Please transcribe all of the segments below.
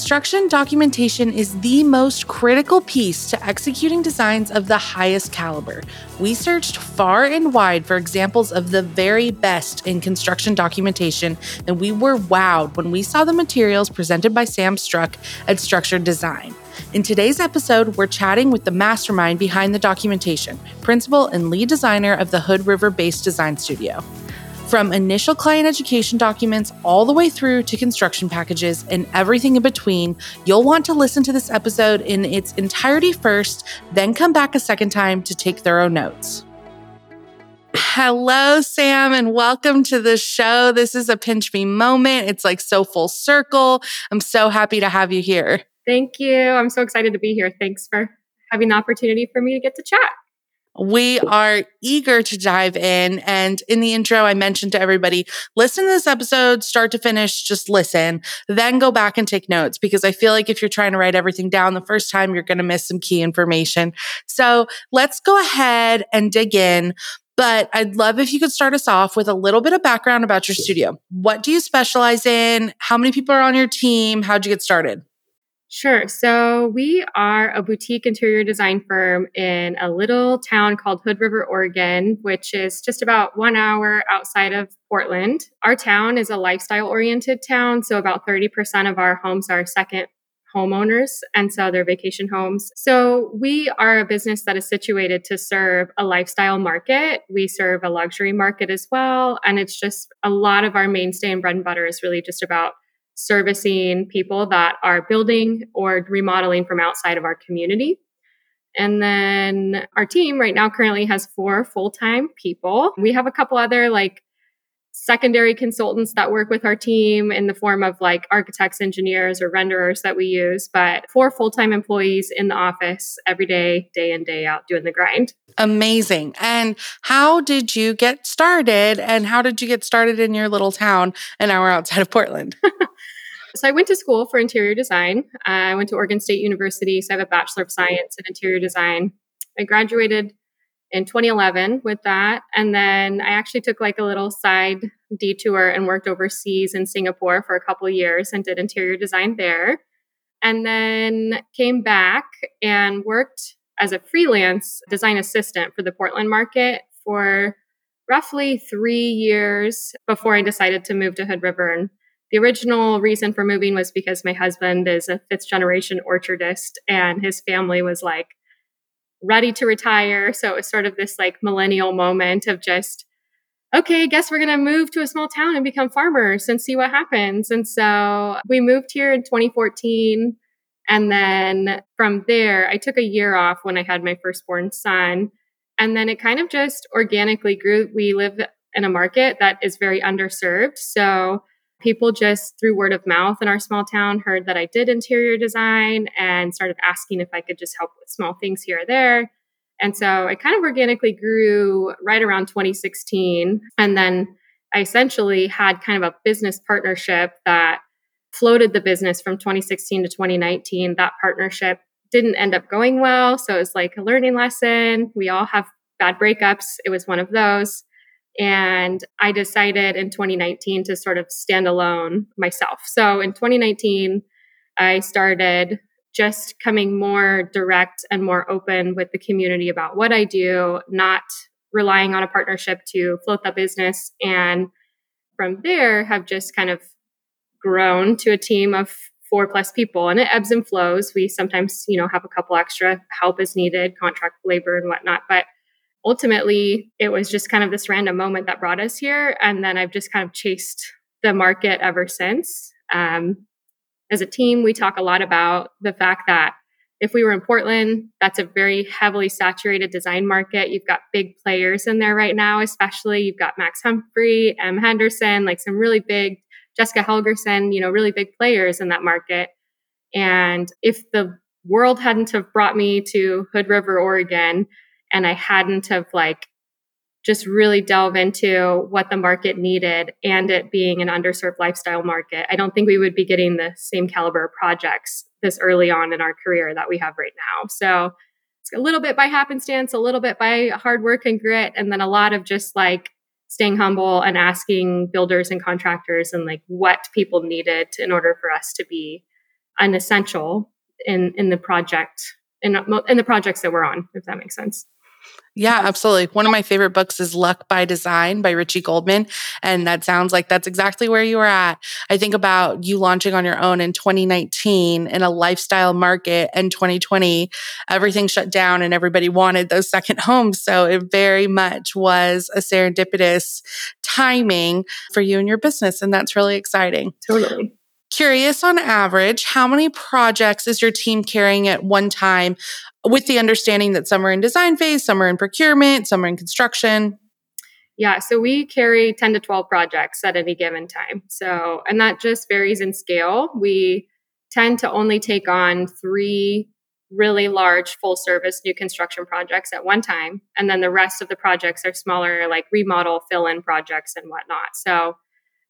Construction documentation is the most critical piece to executing designs of the highest caliber. We searched far and wide for examples of the very best in construction documentation, and we were wowed when we saw the materials presented by Sam Struck at StruckSured Design. In today's episode, we're chatting with the mastermind behind the documentation, principal and lead designer of the Hood River based design studio. From initial client education documents all the way through to construction packages and everything in between, you'll want to listen to this episode in its entirety first, then come back a second time to take thorough notes. Hello, Sam, and welcome to the show. This is a pinch me moment. It's like so full circle. I'm so happy to have you here. Thank you. I'm so excited to be here. Thanks for having the opportunity for me to get to chat. We are eager to dive in. And in the intro, I mentioned to everybody listen to this episode, start to finish, just listen, then go back and take notes because I feel like if you're trying to write everything down the first time, you're going to miss some key information. So let's go ahead and dig in. But I'd love if you could start us off with a little bit of background about your studio. What do you specialize in? How many people are on your team? How'd you get started? Sure. So we are a boutique interior design firm in a little town called Hood River, Oregon, which is just about one hour outside of Portland. Our town is a lifestyle oriented town. So about 30% of our homes are second homeowners and so they're vacation homes. So we are a business that is situated to serve a lifestyle market. We serve a luxury market as well. And it's just a lot of our mainstay and bread and butter is really just about servicing people that are building or remodeling from outside of our community. And then our team right now currently has four full time people. We have a couple other like secondary consultants that work with our team in the form of like architects, engineers, or renderers that we use, but four full time employees in the office every day, day in, day out, doing the grind. Amazing. And how did you get started? And how did you get started in your little town an hour outside of Portland? So I went to school for interior design. I went to Oregon State University, so I have a Bachelor of Science in Interior Design. I graduated in 2011 with that. And then I actually took like a little side detour and worked overseas in Singapore for a couple years and did interior design there. And then came back and worked as a freelance design assistant for the Portland market for roughly three years before I decided to move to Hood River and the original reason for moving was because my husband is a fifth generation orchardist and his family was like ready to retire. So it was sort of this like millennial moment of just, okay, I guess we're going to move to a small town and become farmers and see what happens. And so we moved here in 2014. And then from there, I took a year off when I had my firstborn son. And then it kind of just organically grew. We live in a market that is very underserved. So people just through word of mouth in our small town heard that I did interior design and started asking if I could just help with small things here or there. And so it kind of organically grew right around 2016. And then I essentially had kind of a business partnership that floated the business from 2016 to 2019. That partnership didn't end up going well. So it was like a learning lesson. We all have bad breakups. It was one of those. And I decided in 2019 to sort of stand alone myself. So in 2019, I started just coming more direct and more open with the community about what I do, not relying on a partnership to float the business. And from there, have just kind of grown to a team of four plus people and it ebbs and flows. We sometimes, you know, have a couple extra help as needed, contract labor and whatnot. But ultimately, it was just kind of this random moment that brought us here. And then I've just kind of chased the market ever since. Um, as a team, we talk a lot about the fact that if we were in Portland, that's a very heavily saturated design market. You've got big players in there right now, especially you've got Max Humphrey, Emily Henderson, like some really big, Jessica Helgerson, you know, really big players in that market. And if the world hadn't have brought me to Hood River, Oregon, and I hadn't have like just really delve into what the market needed and it being an underserved lifestyle market, I don't think we would be getting the same caliber of projects this early on in our career that we have right now. So it's a little bit by happenstance, a little bit by hard work and grit, and then a lot of just like staying humble and asking builders and contractors and like what people needed in order for us to be an essential in in the project in in the projects that we're on, if that makes sense. Yeah, absolutely. One of my favorite books is Luck by Design by Richie Goldman. And that sounds like that's exactly where you were at. I think about you launching on your own in 2019 in a lifestyle market and 2020, everything shut down and everybody wanted those second homes. So it very much was a serendipitous timing for you and your business. And that's really exciting. Totally. Curious on average, how many projects is your team carrying at one time with the understanding that some are in design phase, some are in procurement, some are in construction? Yeah, so we carry 10 to 12 projects at any given time. So, and that just varies in scale. We tend to only take on three really large full service new construction projects at one time. And then the rest of the projects are smaller, like remodel, fill in projects and whatnot. So,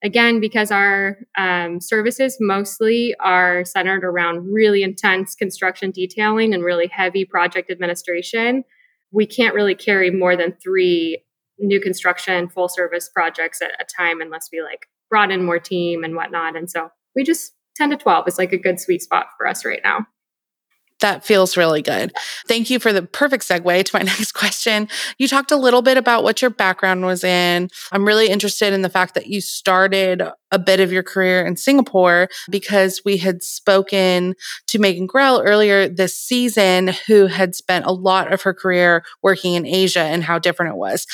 again, because our um, services mostly are centered around really intense construction detailing and really heavy project administration, we can't really carry more than three new construction full service projects at a time unless we like brought in more team and whatnot. And so we just 10 to 12 is like a good sweet spot for us right now. That feels really good. Thank you for the perfect segue to my next question. You talked a little bit about what your background was in. I'm really interested in the fact that you started a bit of your career in Singapore because we had spoken to Megan Grell earlier this season, who had spent a lot of her career working in Asia and how different it was.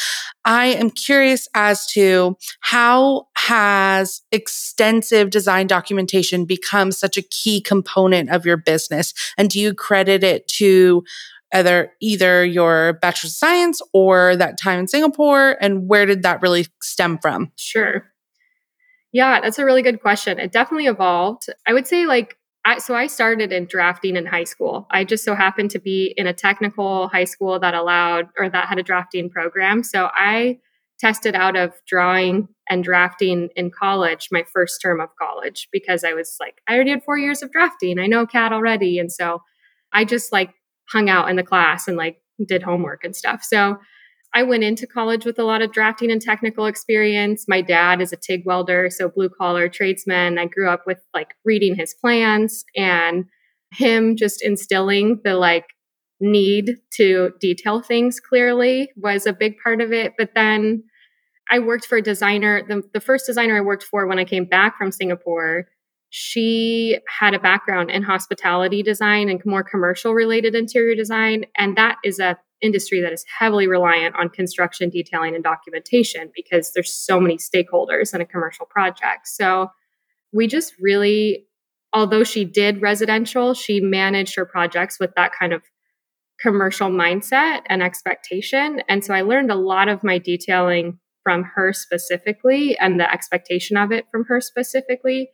I am curious as to how has extensive design documentation become such a key component of your business? And do you credit it to either either your bachelor's of science or that time in Singapore? And where did that really stem from? Sure. Yeah, that's a really good question. It definitely evolved. I would say like I, so I started in drafting in high school. I just so happened to be in a technical high school that allowed or that had a drafting program. So I tested out of drawing and drafting in college, my first term of college, because I was like, I already had four years of drafting. I know CAD already. And so I just like hung out in the class and like did homework and stuff. So I went into college with a lot of drafting and technical experience. My dad is a TIG welder, so blue collar tradesman. I grew up with like reading his plans and him just instilling the like need to detail things clearly was a big part of it. But then I worked for a designer. The, the first designer I worked for when I came back from Singapore, she had a background in hospitality design and more commercial related interior design. And that is a industry that is heavily reliant on construction detailing and documentation because there's so many stakeholders in a commercial project. So we just really although she did residential, she managed her projects with that kind of commercial mindset and expectation. And so I learned a lot of my detailing from her specifically and the expectation of it from her specifically.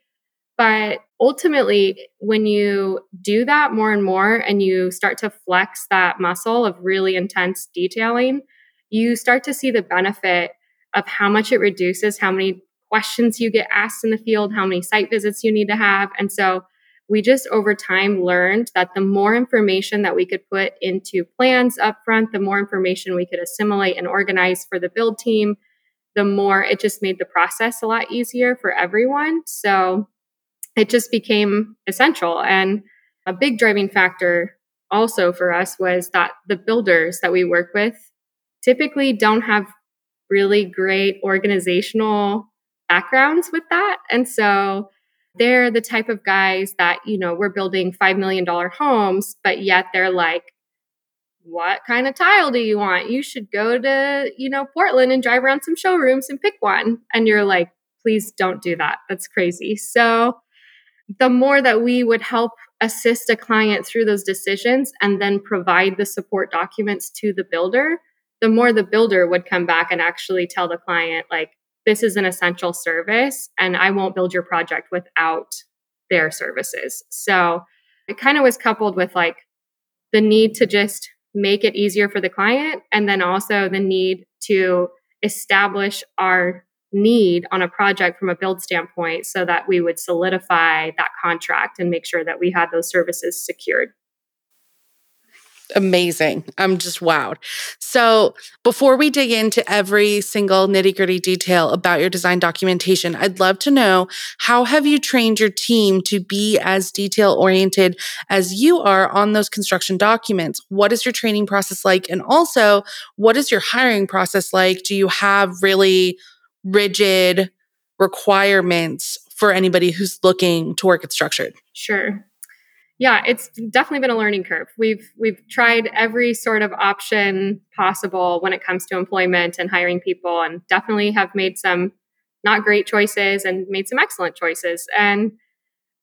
But ultimately, when you do that more and more and you start to flex that muscle of really intense detailing, you start to see the benefit of how much it reduces how many questions you get asked in the field, how many site visits you need to have. And so we just over time learned that the more information that we could put into plans upfront, the more information we could assimilate and organize for the build team, the more it just made the process a lot easier for everyone. So it just became essential. And a big driving factor also for us was that the builders that we work with typically don't have really great organizational backgrounds with that. And so they're the type of guys that, you know, we're building $5 million homes, but yet they're like, what kind of tile do you want? You should go to, you know, Portland and drive around some showrooms and pick one. And you're like, please don't do that. That's crazy. So the more that we would help assist a client through those decisions and then provide the support documents to the builder, the more the builder would come back and actually tell the client, like, this is an essential service and I won't build your project without their services. So it kind of was coupled with like the need to just make it easier for the client and then also the need to establish our need on a project from a build standpoint so that we would solidify that contract and make sure that we had those services secured. amazing. I'm just wowed. So, before we dig into every single nitty gritty detail about your design documentation, I'd love to know how have you trained your team to be as detail oriented as you are on those construction documents? What is your training process like? And also, what is your hiring process like? Do you have really rigid requirements for anybody who's looking to work it StruckSured? Sure yeah, it's definitely been a learning curve. We've we've tried every sort of option possible when it comes to employment and hiring people, and definitely have made some not great choices and made some excellent choices. And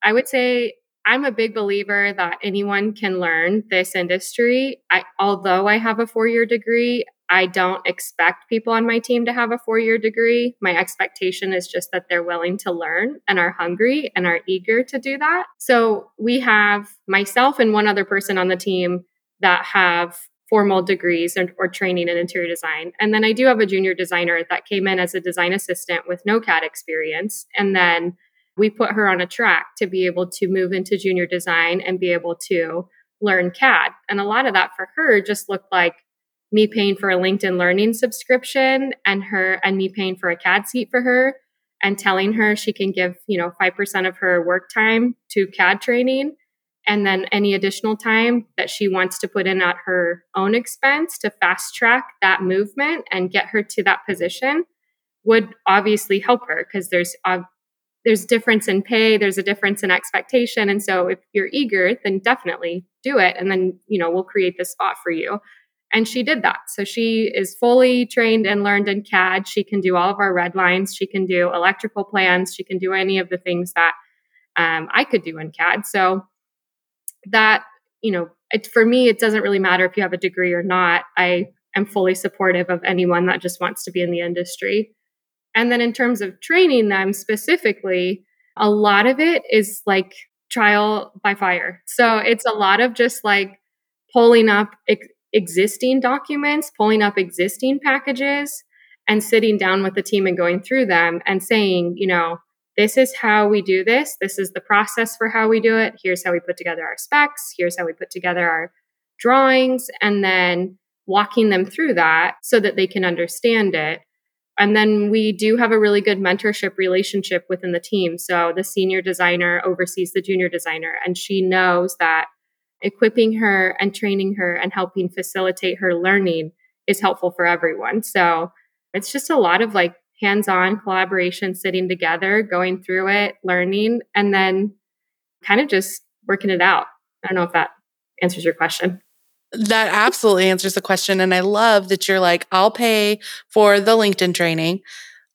I would say I'm a big believer that anyone can learn this industry. I, although I have a four year degree, I don't expect people on my team to have a four year degree. My expectation is just that they're willing to learn and are hungry and are eager to do that. So we have myself and one other person on the team that have formal degrees or, or training in interior design. And then I do have a junior designer that came in as a design assistant with no CAD experience. And then we put her on a track to be able to move into junior design and be able to learn CAD. And a lot of that for her just looked like me paying for a LinkedIn learning subscription and her and me paying for a CAD seat for her and telling her she can give, you know, 5% of her work time to CAD training. And then any additional time that she wants to put in at her own expense to fast track that movement and get her to that position would obviously help her because there's uh, there's difference in pay there's a difference in expectation. And so if you're eager then definitely do it. And then you know we'll create the spot for you and she did that. So she is fully trained and learned in CAD. She can do all of our red lines. She can do electrical plans. She can do any of the things that um, I could do in CAD. So that, you know, it, for me, it doesn't really matter if you have a degree or not. I am fully supportive of anyone that just wants to be in the industry. And then in terms of training them specifically, a lot of it is like trial by fire. So it's a lot of just like pulling up existing documents, pulling up existing packages, and sitting down with the team and going through them and saying, you know, this is how we do this. This is the process for how we do it. Here's how we put together our specs. Here's how we put together our drawings. And then walking them through that so that they can understand it. And then we do have a really good mentorship relationship within the team. So the senior designer oversees the junior designer, and she knows that equipping her and training her and helping facilitate her learning is helpful for everyone. So it's just a lot of like hands on collaboration, sitting together, going through it, learning, and then kind of just working it out. I don't know if that answers your question. That absolutely answers the question. And I love that you're like, I'll pay for the LinkedIn training.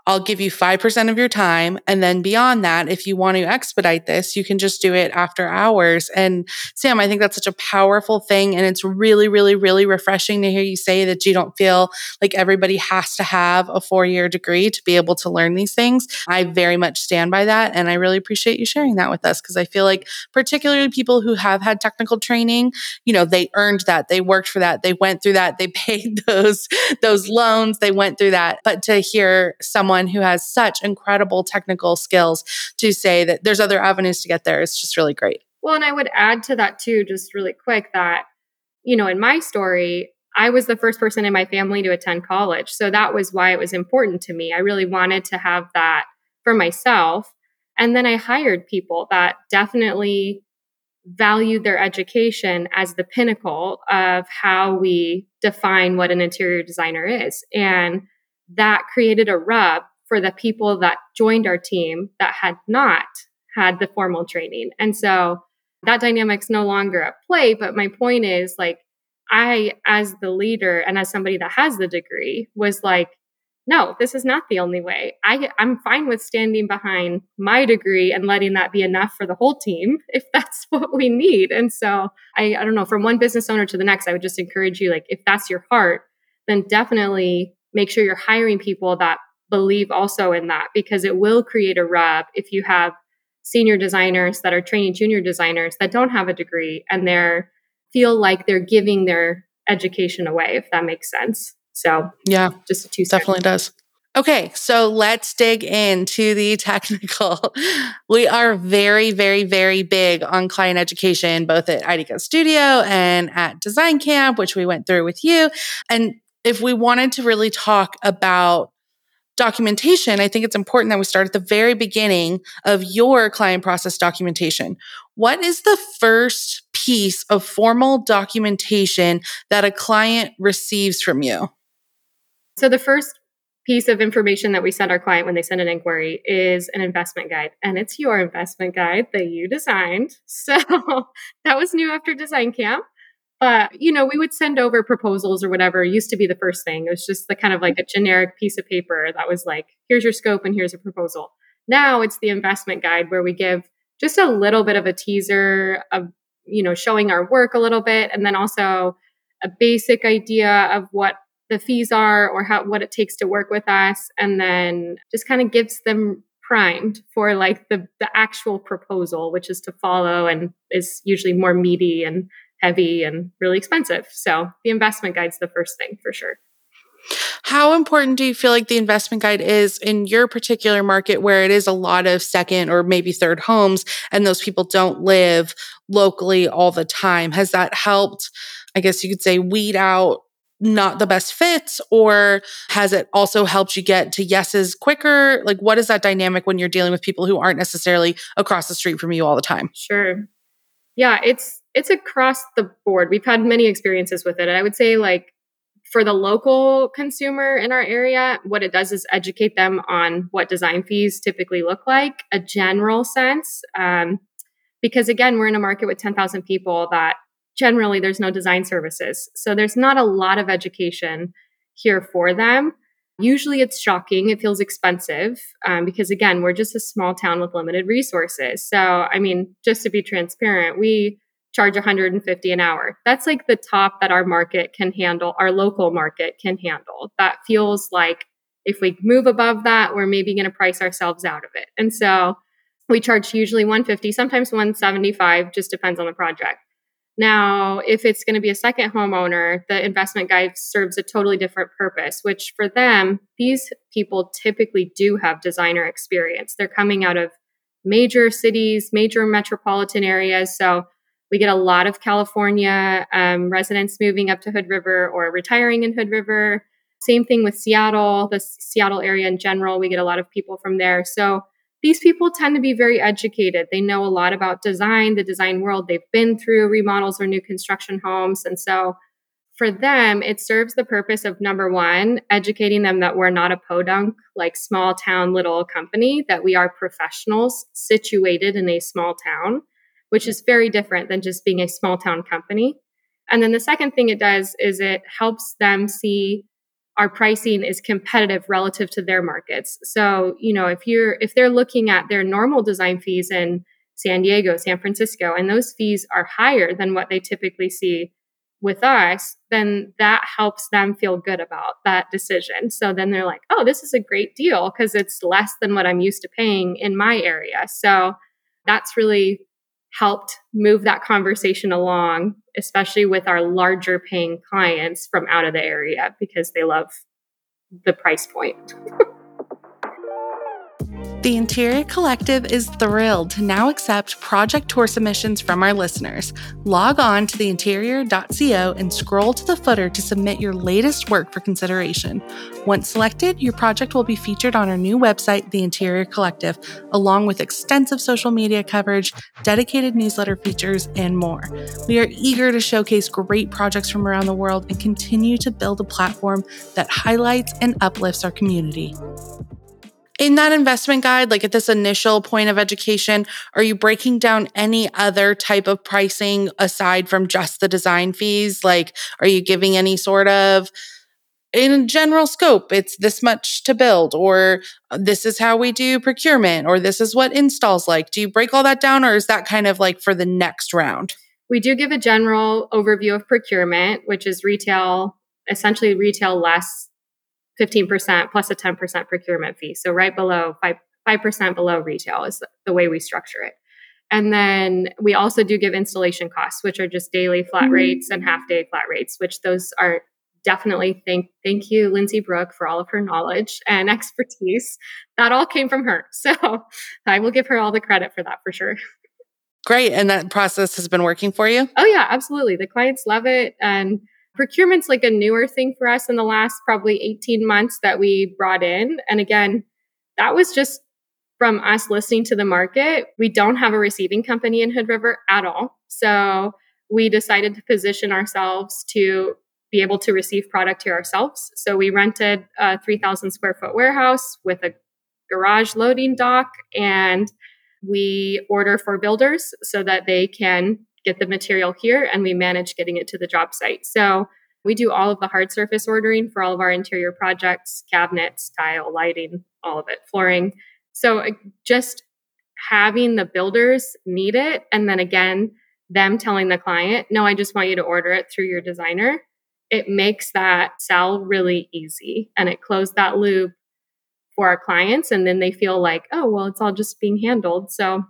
I'll give you 5% of your time. And then beyond that, if you want to expedite this, you can just do it after hours. And Sam, I think that's such a powerful thing. And it's really, really, really refreshing to hear you say that you don't feel like everybody has to have a four year degree to be able to learn these things. I very much stand by that. And I really appreciate you sharing that with us because I feel like, particularly people who have had technical training, you know, they earned that, they worked for that, they went through that, they paid those, those loans, they went through that. But to hear someone someone who has such incredible technical skills to say that there's other avenues to get there is just really great. Well, and I would add to that too, just really quick, that, you know, in my story, I was the first person in my family to attend college. So that was why it was important to me. I really wanted to have that for myself. And then I hired people that definitely valued their education as the pinnacle of how we define what an interior designer is. And that created a rub for the people that joined our team that had not had the formal training. And so that dynamic's no longer at play. But my point is like, I, as the leader and as somebody that has the degree, was like, no, this is not the only way. I, I'm fine with standing behind my degree and letting that be enough for the whole team if that's what we need. And so I, I don't know, from one business owner to the next, I would just encourage you, like, if that's your heart, then definitely make sure you're hiring people that believe also in that because it will create a rub if you have senior designers that are training junior designers that don't have a degree and they're feel like they're giving their education away if that makes sense so yeah just a two definitely does Okay, so let's dig into the technical. We are very, very, very big on client education, both at IDCO Studio and at Design Camp, which we went through with you. And if we wanted to really talk about documentation, I think it's important that we start at the very beginning of your client process documentation. What is the first piece of formal documentation that a client receives from you? So, the first piece of information that we send our client when they send an inquiry is an investment guide. And it's your investment guide that you designed. So that was new after design camp. But, you know, we would send over proposals or whatever. It used to be the first thing. It was just the kind of like a generic piece of paper that was like, here's your scope and here's a proposal. Now it's the investment guide where we give just a little bit of a teaser of, you know, showing our work a little bit and then also a basic idea of what the fees are or how what it takes to work with us and then just kind of gives them primed for like the the actual proposal which is to follow and is usually more meaty and heavy and really expensive. So the investment guide's the first thing for sure. How important do you feel like the investment guide is in your particular market where it is a lot of second or maybe third homes and those people don't live locally all the time? Has that helped, I guess you could say, weed out not the best fits or has it also helped you get to yeses quicker? Like what is that dynamic when you're dealing with people who aren't necessarily across the street from you all the time? Sure. Yeah it's it's across the board we've had many experiences with it i would say like for the local consumer in our area what it does is educate them on what design fees typically look like a general sense um, because again we're in a market with 10000 people that generally there's no design services. So there's not a lot of education here for them. Usually it's shocking. It feels expensive um, because, again, we're just a small town with limited resources. So, I mean, just to be transparent, we charge 150 an hour. That's like the top that our market can handle, our local market can handle. That feels like if we move above that, we're maybe going to price ourselves out of it. And so we charge usually 150, sometimes 175, just depends on the project. Now, if it's going to be a second homeowner, the investment guide serves a totally different purpose, which for them, these people typically do have designer experience. They're coming out of major cities, major metropolitan areas. So we get a lot of California um, residents moving up to Hood River or retiring in Hood River. Same thing with Seattle, the Seattle area in general. We get a lot of people from there. So these people tend to be very educated. They know a lot about design, the design world. They've been through remodels or new construction homes. And so for them, it serves the purpose of number one, educating them that we're not a podunk, like small town little company, that we are professionals situated in a small town, which is very different than just being a small town company. And then the second thing it does is it helps them see our pricing is competitive relative to their markets. So, you know, if you're if they're looking at their normal design fees in San Diego, San Francisco, and those fees are higher than what they typically see with us, then that helps them feel good about that decision. So then they're like, oh, this is a great deal because it's less than what I'm used to paying in my area. So that's really helped move that conversation along, especially with our larger paying clients from out of the area because they love the price point. The Interior Collective is thrilled to now accept project tour submissions from our listeners. Log on to theinterior.co and scroll to the footer to submit your latest work for consideration. Once selected, your project will be featured on our new website, The Interior Collective, along with extensive social media coverage, dedicated newsletter features, and more. We are eager to showcase great projects from around the world and continue to build a platform that highlights and uplifts our community in that investment guide, like at this initial point of education, are you breaking down any other type of pricing aside from just the design fees? Like, are you giving any sort of in general scope, it's this much to build, or uh, this is how we do procurement, or this is what installs like. Do you break all that down, or is that kind of like for the next round? We do give a general overview of procurement, which is retail, essentially retail less 15% plus a 10% procurement fee. So right below 5, 5% below retail is the way we structure it. And then we also do give installation costs, which are just daily flat mm-hmm. rates and half day flat rates, which those are definitely thank thank you, Lindsay Brooke, for all of her knowledge and expertise. That all came from her. So I will give her all the credit for that for sure. Great. And that process has been working for you? Oh, yeah, absolutely. The clients love it. And procurement's like a newer thing for us in the last probably 18 months that we brought in. And again, that was just from us listening to the market. We don't have a receiving company in Hood River at all. So we decided to position ourselves to be able to receive product here ourselves. So we rented a 3,000 square foot warehouse with a garage loading dock and we order for builders so that they can get the material here and we manage getting it to the job site. So we do all of the hard surface ordering for all of our interior projects, cabinets, tile, lighting, all of it, flooring. So uh, just having the builders need it and then again them telling the client, "No, I just want you to order it through your designer." It makes that sell really easy and it closed that loop for our clients and then they feel like oh well it's all just being handled so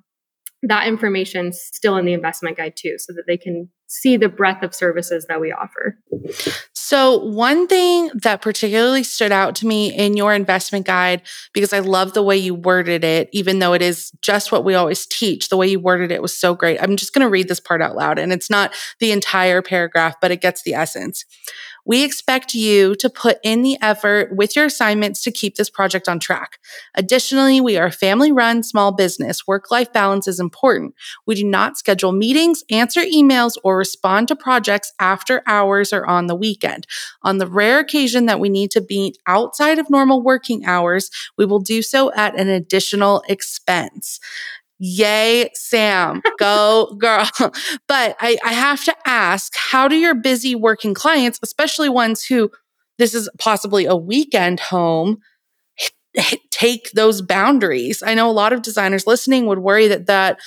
that information's still in the investment guide too so that they can see the breadth of services that we offer. So one thing that particularly stood out to me in your investment guide because i love the way you worded it even though it is just what we always teach the way you worded it was so great. I'm just going to read this part out loud and it's not the entire paragraph but it gets the essence we expect you to put in the effort with your assignments to keep this project on track. Additionally, we are a family run small business. Work life balance is important. We do not schedule meetings, answer emails, or respond to projects after hours or on the weekend. On the rare occasion that we need to be outside of normal working hours, we will do so at an additional expense. Yay, Sam, go girl. But I, I have to ask how do your busy working clients, especially ones who this is possibly a weekend home, take those boundaries? I know a lot of designers listening would worry that that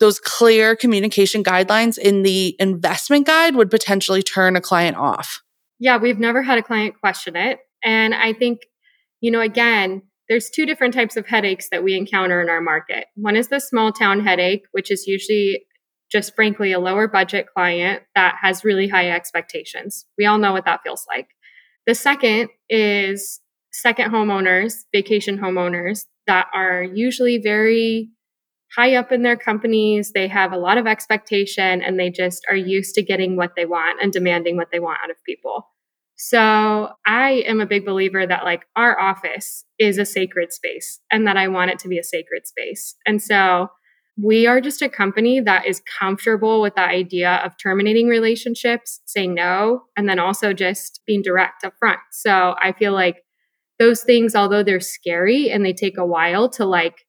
those clear communication guidelines in the investment guide would potentially turn a client off. Yeah, we've never had a client question it. And I think, you know, again, there's two different types of headaches that we encounter in our market. One is the small town headache, which is usually just frankly a lower budget client that has really high expectations. We all know what that feels like. The second is second homeowners, vacation homeowners that are usually very high up in their companies. They have a lot of expectation and they just are used to getting what they want and demanding what they want out of people. So I am a big believer that like our office is a sacred space and that I want it to be a sacred space. And so we are just a company that is comfortable with the idea of terminating relationships, saying no, and then also just being direct up front. So I feel like those things, although they're scary and they take a while to like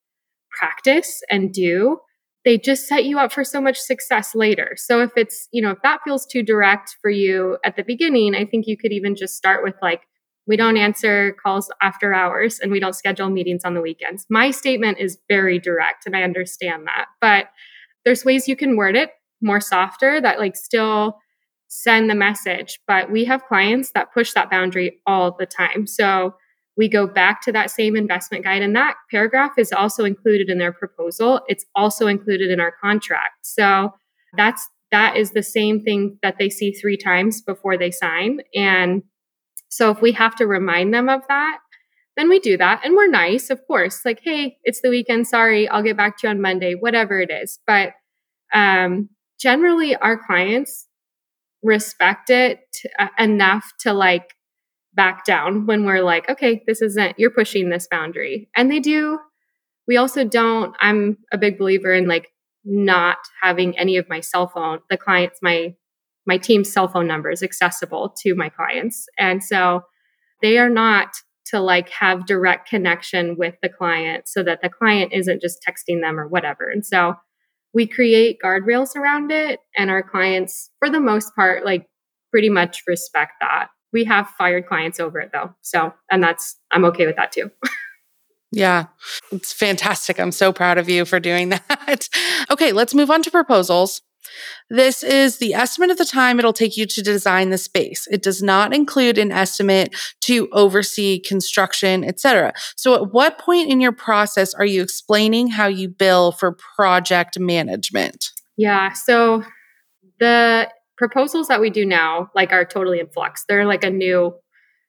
practice and do, they just set you up for so much success later. So if it's, you know, if that feels too direct for you at the beginning, I think you could even just start with like, we don't answer calls after hours and we don't schedule meetings on the weekends. My statement is very direct and I understand that. But there's ways you can word it more softer that like still send the message. But we have clients that push that boundary all the time. So we go back to that same investment guide and that paragraph is also included in their proposal. It's also included in our contract. So that's that is the same thing that they see three times before they sign. And so if we have to remind them of that then we do that. And we're nice of course. Like hey it's the weekend. Sorry i'll get back to you on monday whatever it is. But um generally our clients respect it uh, enough to like back down when we're like, okay, this isn't, you're pushing this boundary. And they do. We also don't, I'm a big believer in like not having any of my cell phone, the clients, my, my team's cell phone numbers accessible to my clients. And so they are not to like have direct connection with the client so that the client isn't just texting them or whatever. And so we create guardrails around it and our clients for the most part like pretty much respect that we have fired clients over it though. So, and that's, I'm okay with that too. yeah, it's fantastic. I'm so proud of you for doing that. okay, let's move on to proposals. This is the estimate of the time it'll take you to design the space. It does not include an estimate to oversee construction, etc. So at what point in your process are you explaining how you bill for project management? Yeah, so the proposals that we do now like are totally in flux. They're like a new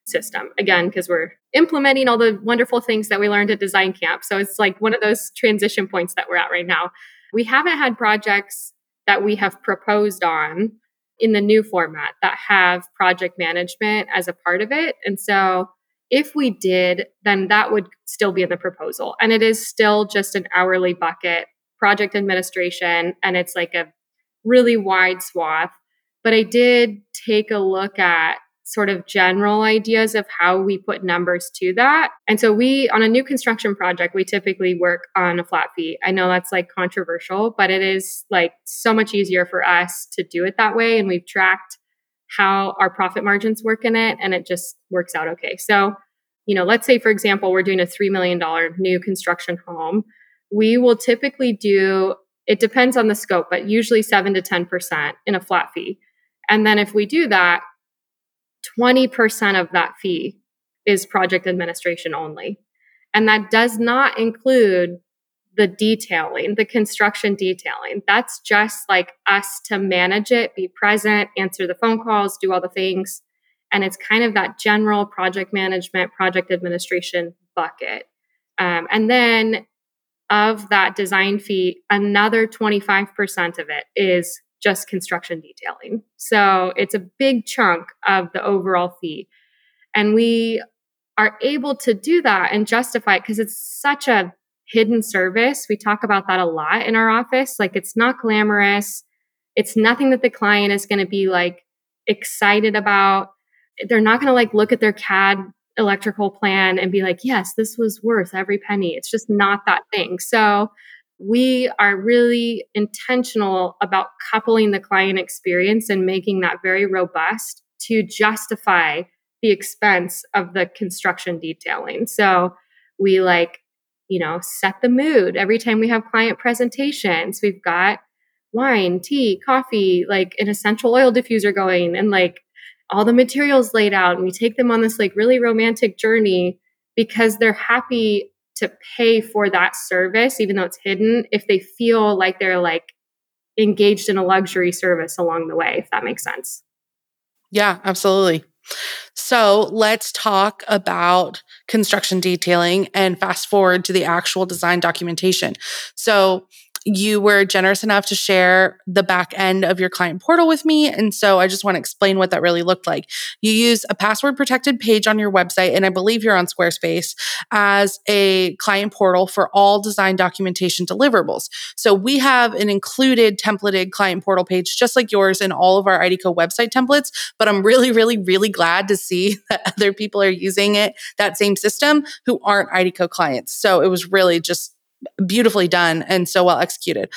system again because we're implementing all the wonderful things that we learned at design camp. So it's like one of those transition points that we're at right now. We haven't had projects that we have proposed on in the new format that have project management as a part of it. And so if we did, then that would still be in the proposal. And it is still just an hourly bucket project administration. And it's like a really wide swath. But I did take a look at sort of general ideas of how we put numbers to that. And so we on a new construction project, we typically work on a flat fee. I know that's like controversial, but it is like so much easier for us to do it that way and we've tracked how our profit margins work in it and it just works out okay. So, you know, let's say for example, we're doing a 3 million dollar new construction home. We will typically do it depends on the scope, but usually 7 to 10% in a flat fee. And then if we do that, 20% of that fee is project administration only. And that does not include the detailing, the construction detailing. That's just like us to manage it, be present, answer the phone calls, do all the things. And it's kind of that general project management, project administration bucket. Um, and then of that design fee, another 25% of it is just construction detailing. So it's a big chunk of the overall fee. And we are able to do that and justify it because it's such a hidden service. We talk about that a lot in our office. Like it's not glamorous. It's nothing that the client is going to be like excited about. They're not going to like look at their CAD electrical plan and be like, yes, this was worth every penny. It's just not that thing. So we are really intentional about coupling the client experience and making that very robust to justify the expense of the construction detailing. So we like, you know, set the mood every time we have client presentations. We've got wine, tea, coffee, like an essential oil diffuser going and like all the materials laid out. And we take them on this like really romantic journey because they're happy to pay for that service, even though it's hidden, if they feel like they're like engaged in a luxury service along the way, if that makes sense. Yeah, absolutely. So let's talk about construction detailing and fast forward to the actual design documentation. So you were generous enough to share the back end of your client portal with me. And so I just want to explain what that really looked like. You use a password protected page on your website, and I believe you're on Squarespace as a client portal for all design documentation deliverables. So we have an included templated client portal page, just like yours in all of our IDCO website templates. But I'm really, really, really glad to see that other people are using it, that same system, who aren't IDCO clients. So it was really just beautifully done and so well executed.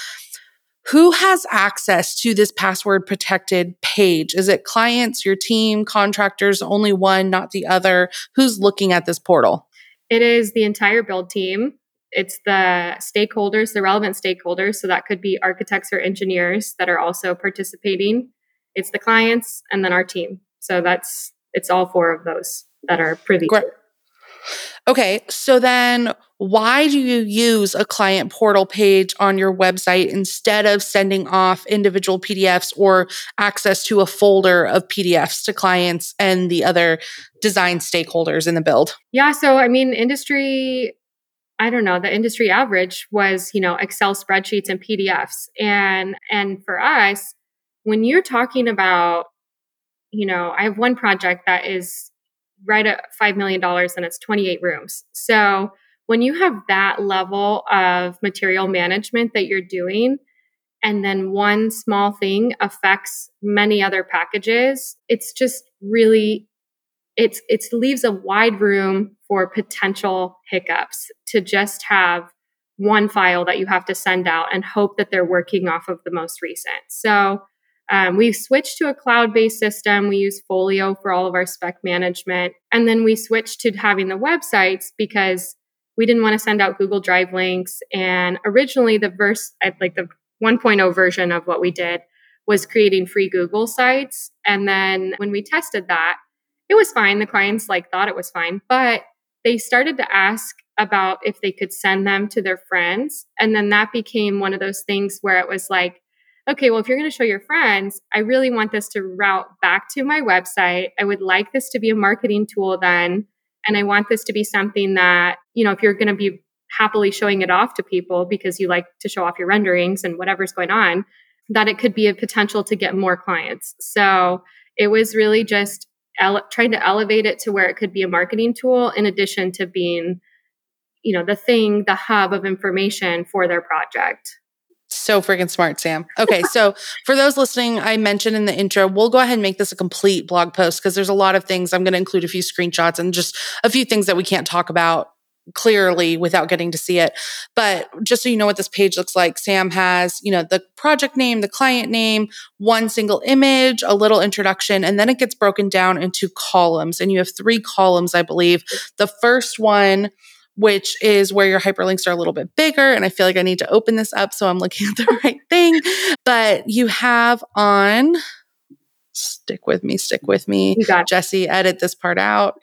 Who has access to this password protected page? Is it clients, your team, contractors, only one, not the other? Who's looking at this portal? It is the entire build team. It's the stakeholders, the relevant stakeholders. So that could be architects or engineers that are also participating. It's the clients and then our team. So that's it's all four of those that are privy. Great. Okay, so then why do you use a client portal page on your website instead of sending off individual PDFs or access to a folder of PDFs to clients and the other design stakeholders in the build? Yeah, so I mean, industry I don't know, the industry average was, you know, Excel spreadsheets and PDFs. And and for us, when you're talking about, you know, I have one project that is right at $5 million and it's 28 rooms. So when you have that level of material management that you're doing, and then one small thing affects many other packages, it's just really it's it leaves a wide room for potential hiccups to just have one file that you have to send out and hope that they're working off of the most recent. So um, we've switched to a cloud based system. We use Fohlio for all of our spec management. And then we switched to having the websites because we didn't want to send out Google Drive links. And originally, the verse, like the 1.0 version of what we did, was creating free Google sites. And then when we tested that, it was fine. The clients like thought it was fine, but they started to ask about if they could send them to their friends. And then that became one of those things where it was like, okay, well, if you're going to show your friends, I really want this to route back to my website. I would like this to be a marketing tool then. And I want this to be something that, you know, if you're going to be happily showing it off to people because you like to show off your renderings and whatever's going on, that it could be a potential to get more clients. So it was really just ele- trying to elevate it to where it could be a marketing tool in addition to being, you know, the thing, the hub of information for their project. So freaking smart, Sam. Okay, so for those listening, I mentioned in the intro, we'll go ahead and make this a complete blog post because there's a lot of things. I'm going to include a few screenshots and just a few things that we can't talk about clearly without getting to see it. But just so you know what this page looks like, Sam has, you know, the project name, the client name, one single image, a little introduction, and then it gets broken down into columns. And you have three columns, I believe. The first one which is where your hyperlinks are a little bit bigger. And I feel like I need to open this up so I'm looking at the right thing. But you have on, stick with me, stick with me. Jesse, edit this part out.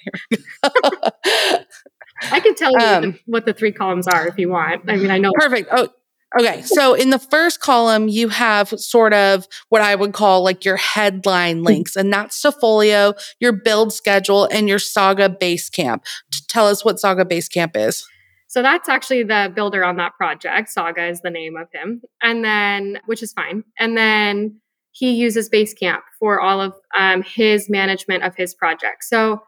I can tell you um, what the three columns are if you want. I mean, I know. Perfect. Oh, okay. So in the first column, you have sort of what I would call like your headline links, and that's to Fohlio, your build schedule, and your Saga Basecamp. Tell us what Saga Basecamp is. So that's actually the builder on that project. Saga is the name of him. And then, which is fine. And then he uses Basecamp for all of um, his management of his project. So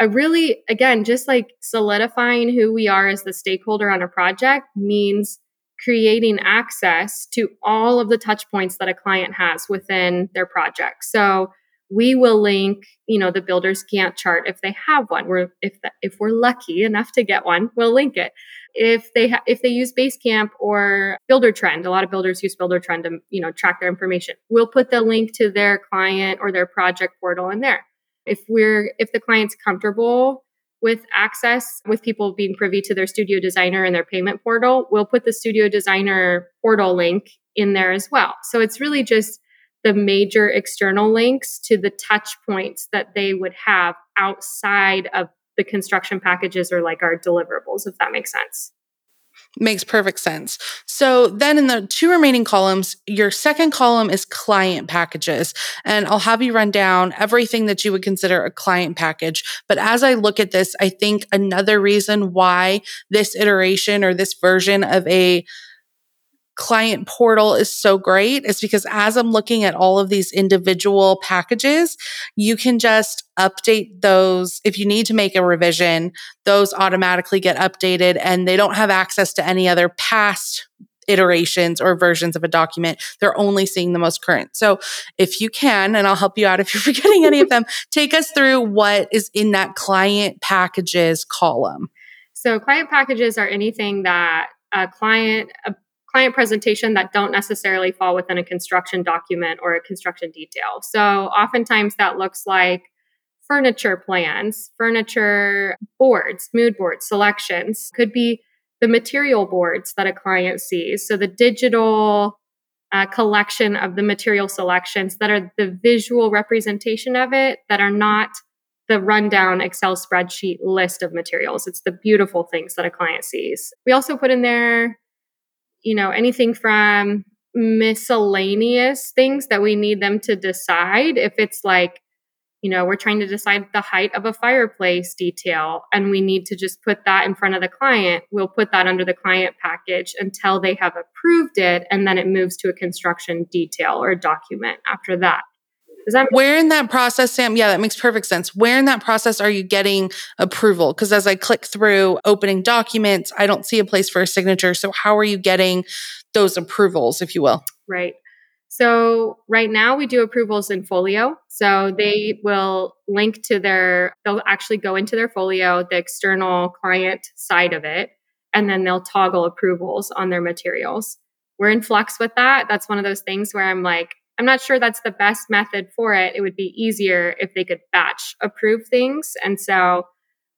I really, again, just like solidifying who we are as the stakeholder on a project means creating access to all of the touch points that a client has within their project. So we will link, you know, the builder's Gantt chart if they have one. We're if the, if we're lucky enough to get one, we'll link it. If they ha- if they use Basecamp or Buildertrend a lot of builders use Buildertrend to you know track their information. We'll put the link to their client or their project portal in there if we're if the client's comfortable with access with people being privy to their studio designer and their payment portal we'll put the studio designer portal link in there as well so it's really just the major external links to the touch points that they would have outside of the construction packages or like our deliverables if that makes sense Makes perfect sense. So then in the two remaining columns, your second column is client packages. And I'll have you run down everything that you would consider a client package. But as I look at this, I think another reason why this iteration or this version of a client portal is so great is because as I'm looking at all of these individual packages, you can just update those. If you need to make a revision, those automatically get updated and they don't have access to any other past iterations or versions of a document. They're only seeing the most current. So if you can, and I'll help you out if you're forgetting any of them, take us through what is in that client packages column. So client packages are anything that a client, client presentation that don't necessarily fall within a construction document or a construction detail. So oftentimes that looks like furniture plans, furniture boards, mood board selections, could be the material boards that a client sees. So the digital uh, collection of the material selections that are the visual representation of it that are not the rundown Excel spreadsheet list of materials. It's the beautiful things that a client sees. We also put in there you know, anything from miscellaneous things that we need them to decide. If it's like, you know, we're trying to decide the height of a fireplace detail and we need to just put that in front of the client, we'll put that under the client package until they have approved it. And then it moves to a construction detail or document after that. Does that where in that process, Sam? Yeah, that makes perfect sense. Where in that process are you getting approval? Because as I click through opening documents, I don't see a place for a signature. So how are you getting those approvals, if you will? Right. So right now we do approvals in Fohlio. So they will link to their, they'll actually go into their Fohlio, the external client side of it, and then they'll toggle approvals on their materials. We're in flux with that. That's one of those things where I'm like, I'm not sure that's the best method for it. It would be easier if they could batch approve things. And so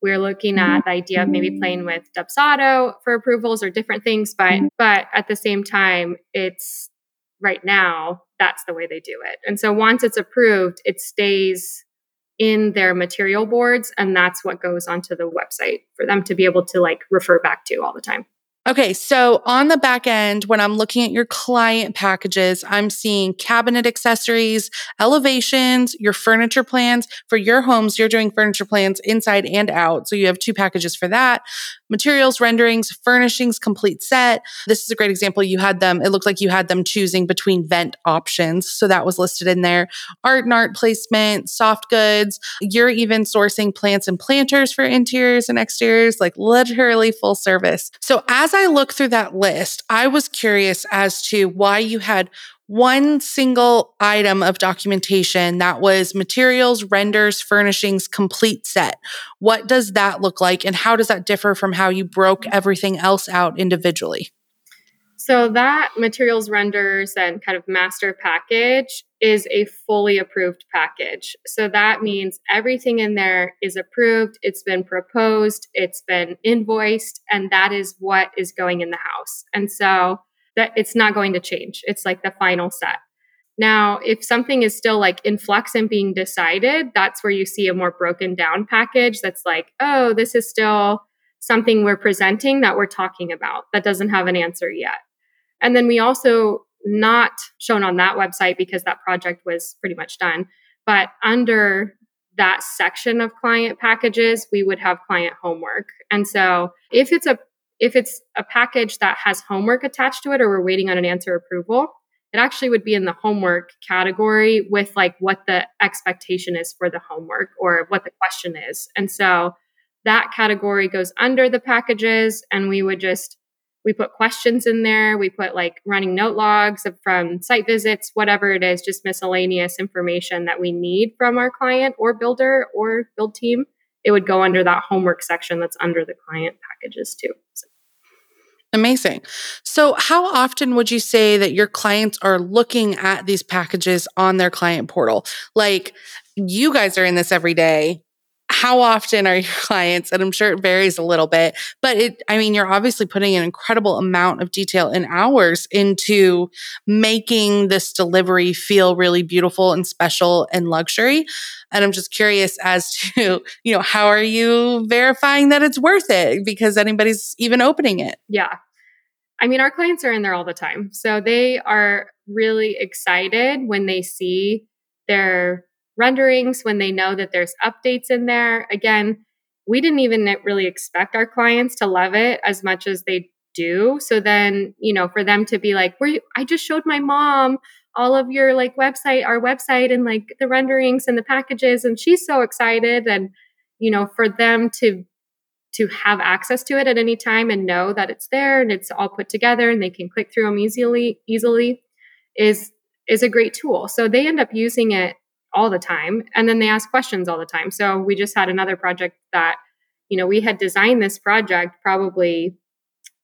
we're looking at the idea of maybe playing with Dubsado for approvals or different things. But mm-hmm. but at the same time, it's right now that's the way they do it. And so once it's approved, it stays in their material boards and that's what goes onto the website for them to be able to like refer back to all the time. Okay, so on the back end, when I'm looking at your client packages, I'm seeing cabinet accessories, elevations, your furniture plans. For your homes, you're doing furniture plans inside and out. So you have two packages for that. Materials, renderings, furnishings, complete set. This is a great example. You had them, it looked like you had them choosing between vent options. So that was listed in there. Art and art placement, soft goods. You're even sourcing plants and planters for interiors and exteriors, like literally full service. So as I look through that list, I was curious as to why you had one single item of documentation that was materials, renders, furnishings, complete set. What does that look like? And how does that differ from how you broke everything else out individually? So, that materials, renders, and kind of master package is a fully approved package. So, that means everything in there is approved, it's been proposed, it's been invoiced, and that is what is going in the house. And so, that it's not going to change. It's like the final set. Now, if something is still like in flux and being decided, that's where you see a more broken down package that's like, oh, this is still something we're presenting that we're talking about that doesn't have an answer yet. And then we also not shown on that website because that project was pretty much done. But under that section of client packages, we would have client homework. And so if it's a if it's a package that has homework attached to it or we're waiting on an answer approval, it actually would be in the homework category with like what the expectation is for the homework or what the question is. And so that category goes under the packages and we would just we put questions in there we put like running note logs from site visits whatever it is just miscellaneous information that we need from our client or builder or build team it would go under that homework section that's under the client packages too so. Amazing. So, how often would you say that your clients are looking at these packages on their client portal? Like, you guys are in this every day how often are your clients and i'm sure it varies a little bit but it i mean you're obviously putting an incredible amount of detail and hours into making this delivery feel really beautiful and special and luxury. And i'm just curious as to you know how are you verifying that it's worth it? Because anybody's even opening it. Yeah. I mean our clients are in there all the time. So they are really excited when they see their renderings when they know that there's updates in there. Again, we didn't even really expect our clients to love it as much as they do. So then, you know, for them to be like, "Where I just showed my mom all of your like website, our website, and like the renderings and the packages, and she's so excited." And you know, for them to to have access to it at any time and know that it's there and it's all put together and they can click through them easily easily is is a great tool. So they end up using it all the time and then they ask questions all the time. So we just had another project that you know we had designed this project probably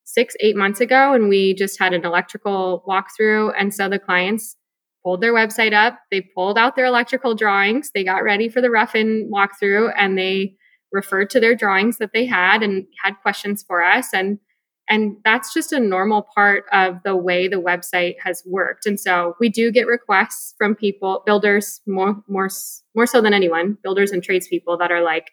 six eight months ago and we just had an electrical walkthrough and so the clients pulled their website up they pulled out their electrical drawings they got ready for the rough-in walkthrough and they referred to their drawings that they had and had questions for us and and that's just a normal part of the way the website has worked. And so we do get requests from people, builders more more more so than anyone, builders and tradespeople that are like,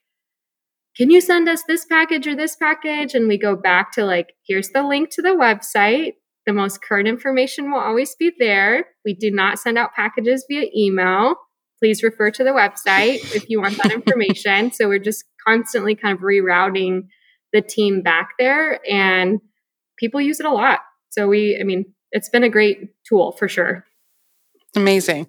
"Can you send us this package or this package?" And we go back to like, "Here's the link to the website. The most current information will always be there. We do not send out packages via email. Please refer to the website if you want that information." so we're just constantly kind of rerouting the team back there and people use it a lot. So we, I mean, it's been a great tool for sure. Amazing.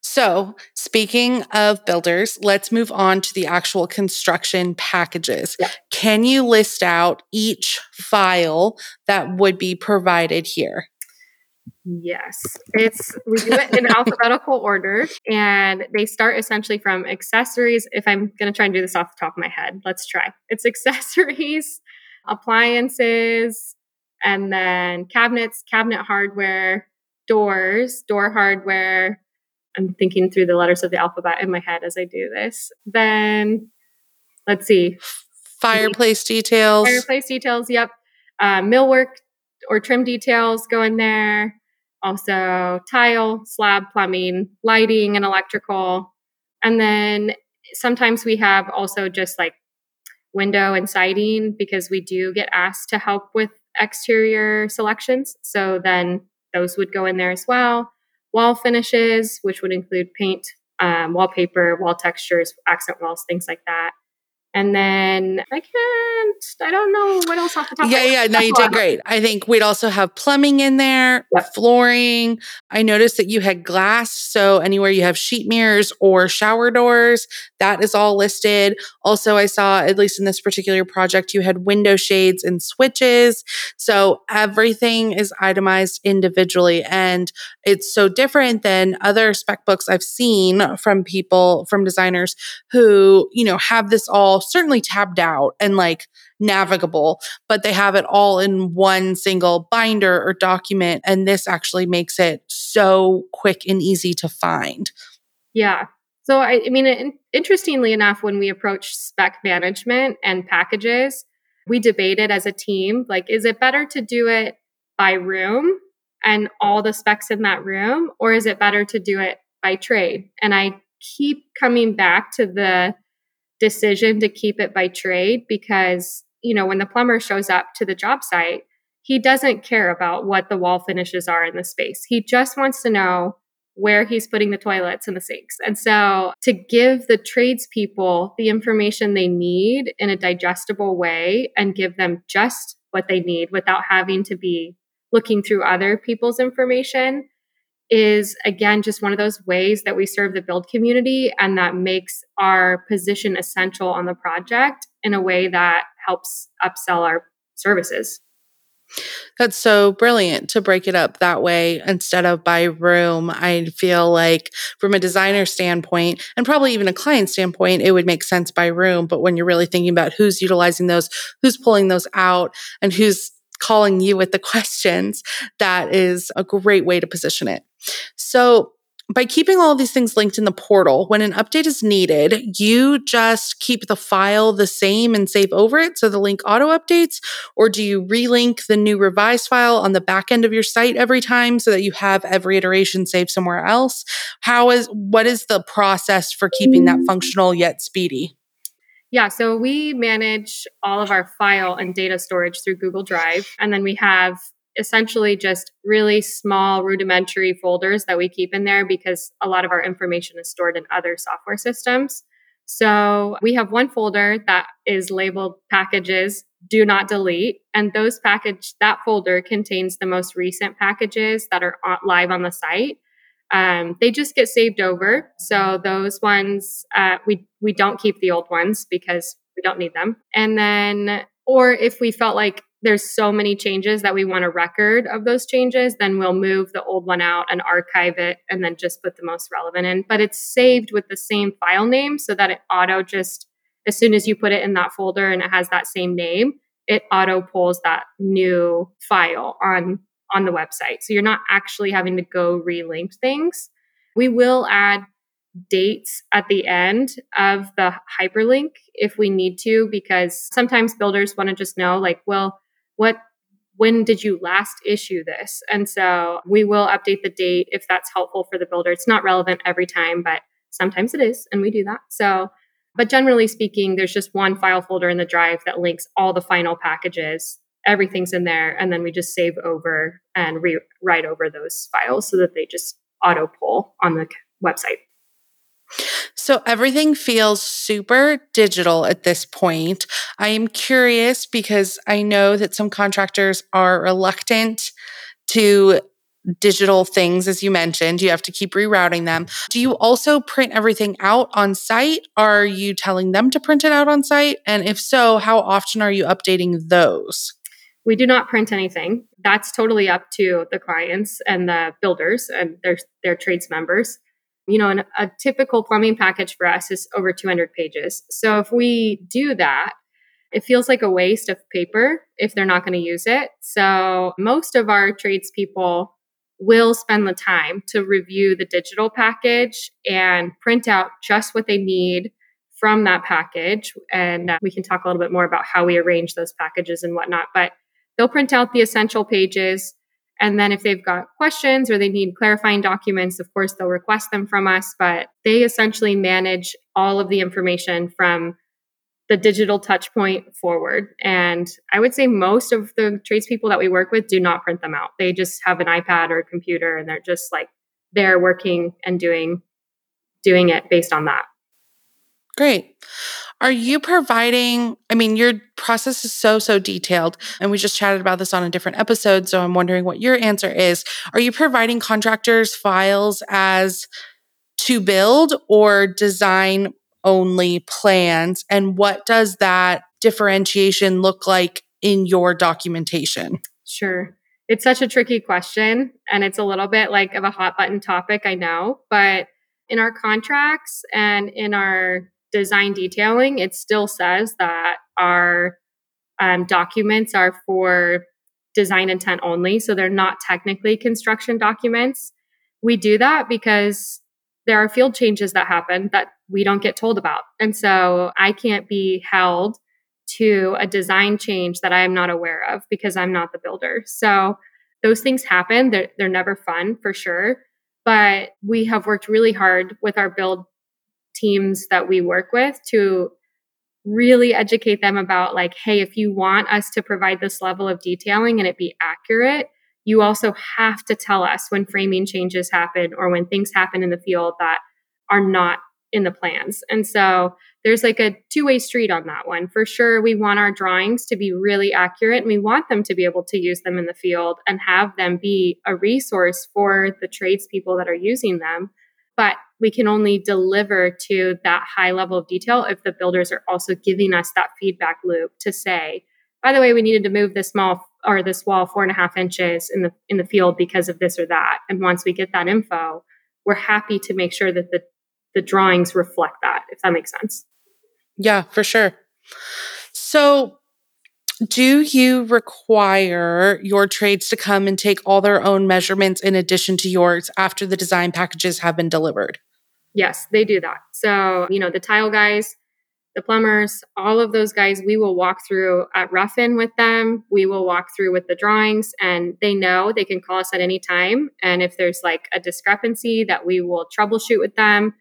So, speaking of builders, let's move on to the actual construction packages. Yeah. Can you list out each file that would be provided here? Yes, it's we do it in alphabetical order, and they start essentially from accessories. If I'm going to try and do this off the top of my head, let's try. It's accessories, appliances, and then cabinets, cabinet hardware, doors, door hardware. I'm thinking through the letters of the alphabet in my head as I do this. Then let's see, fireplace details, fireplace details. Yep, uh, millwork or trim details go in there also tile, slab, plumbing, lighting, and electrical. And then sometimes we have also just like window and siding because we do get asked to help with exterior selections. So then those would go in there as well. Wall finishes, which would include paint, um, wallpaper, wall textures, accent walls, things like that. And then I can't, I don't know what else off the top Yeah, yeah, no, you did great. I think we'd also have plumbing in there, yep. flooring. I noticed that you had glass. So anywhere you have sheet mirrors or shower doors, that is all listed. Also, I saw, at least in this particular project, you had window shades and switches. So everything is itemized individually. And it's so different than other spec books I've seen from people, from designers who, you know, have this all certainly tabbed out and like navigable, but they have it all in one single binder or document. And this actually makes it so quick and easy to find. Yeah. So, I, I mean, interestingly enough, when we approach spec management and packages, we debated as a team like, is it better to do it by room and all the specs in that room, or is it better to do it by trade? And I keep coming back to the decision to keep it by trade because, you know, when the plumber shows up to the job site, he doesn't care about what the wall finishes are in the space. He just wants to know where he's putting the toilets and the sinks. And so to give the tradespeople the information they need in a digestible way and give them just what they need without having to be looking through other people's information is again just one of those ways that we serve the build community and that makes our position essential on the project in a way that helps upsell our services. That's so brilliant to break it up that way instead of by room. I feel like from a designer standpoint and probably even a client standpoint, it would make sense by room. But when you're really thinking about who's utilizing those, who's pulling those out, and who's calling you with the questions, that is a great way to position it. So by keeping all these things linked in the portal, when an update is needed, you just keep the file the same and save over it so the link auto updates? Or do you relink the new revised file on the back end of your site every time so that you have every iteration saved somewhere else? How is what is the process for keeping that functional yet speedy? Yeah, so we manage all of our file and data storage through Google Drive. And then we have essentially just really small rudimentary folders that we keep in there because a lot of our information is stored in other software systems. So we have one folder that is labeled packages do not delete. And those package that folder contains the most recent packages that are live on the site. Um, they just get saved over. So those ones uh, we we don't keep the old ones because we don't need them. And then or if we felt like there's so many changes that we want a record of those changes, then we'll move the old one out and archive it and then just put the most relevant in. But it's saved with the same file name so that it auto just, as soon as you put it in that folder and it has that same name, it auto pulls that new file on on the website. So you're not actually having to go relink things. We will add dates at the end of the hyperlink if we need to, because sometimes builders want to just know, like, well, what when did you last issue this? And so we will update the date if that's helpful for the builder. It's not relevant every time, but sometimes it is, and we do that. So, but generally speaking, there's just one file folder in the drive that links all the final packages. Everything's in there, and then we just save over and rewrite over those files so that they just auto pull on the website. So everything feels super digital at this point. I am curious because I know that some contractors are reluctant to digital things, as you mentioned. You have to keep rerouting them. Do you also print everything out on site? Are you telling them to print it out on site? And if so, how often are you updating those? We do not print anything. That's totally up to the clients and the builders and their, their trades members you know, an, a typical plumbing package for us is over 200 pages. So if we do that, it feels like a waste of paper if they're not going to use it. So most of our tradespeople will spend the time to review the digital package and print out just what they need from that package. And uh, we can talk a little bit more about how we arrange those packages and whatnot. But they'll print out the essential pages and then if they've got questions or they need clarifying documents, of course, they'll request them from us. But they essentially manage all of the information from the digital touch point forward. And I would say most of the tradespeople that we work with do not print them out. They just have an iPad or a computer and they're just like they're working and doing doing it based on that. Great. Are you providing? I mean, your process is so, so detailed. And we just chatted about this on a different episode. So I'm wondering what your answer is. Are you providing contractors files as to build or design only plans? And what does that differentiation look like in your documentation? Sure. It's such a tricky question. And it's a little bit like of a hot button topic, I know. But in our contracts and in our design detailing, it still says that our um, documents are for design intent only. So they're not technically construction documents. We do that because there are field changes that happen that we don't get told about. And so I can't be held to a design change that I am not aware of because I'm not the builder. So those things happen. They're, they're never fun for sure. But we have worked really hard with our build teams that we work with to really educate them about like hey if you want us to provide this level of detailing and it be accurate you also have to tell us when framing changes happen or when things happen in the field that are not in the plans. And so there's like a two-way street on that one. For sure we want our drawings to be really accurate and we want them to be able to use them in the field and have them be a resource for the tradespeople that are using them. But we can only deliver to that high level of detail if the builders are also giving us that feedback loop to say, by the way, we needed to move this small or this wall four and a half inches in the in the field because of this or that. And once we get that info, we're happy to make sure that the the drawings reflect that, if that makes sense. Yeah, for sure. So do you require your trades to come and take all their own measurements in addition to yours after the design packages have been delivered? Yes, they do that. So, you know, the tile guys, the plumbers, all of those guys, we will walk through at rough-in with them. We will walk through with the drawings, and they know they can call us at any time. And if there's like a discrepancy, that we will troubleshoot with them.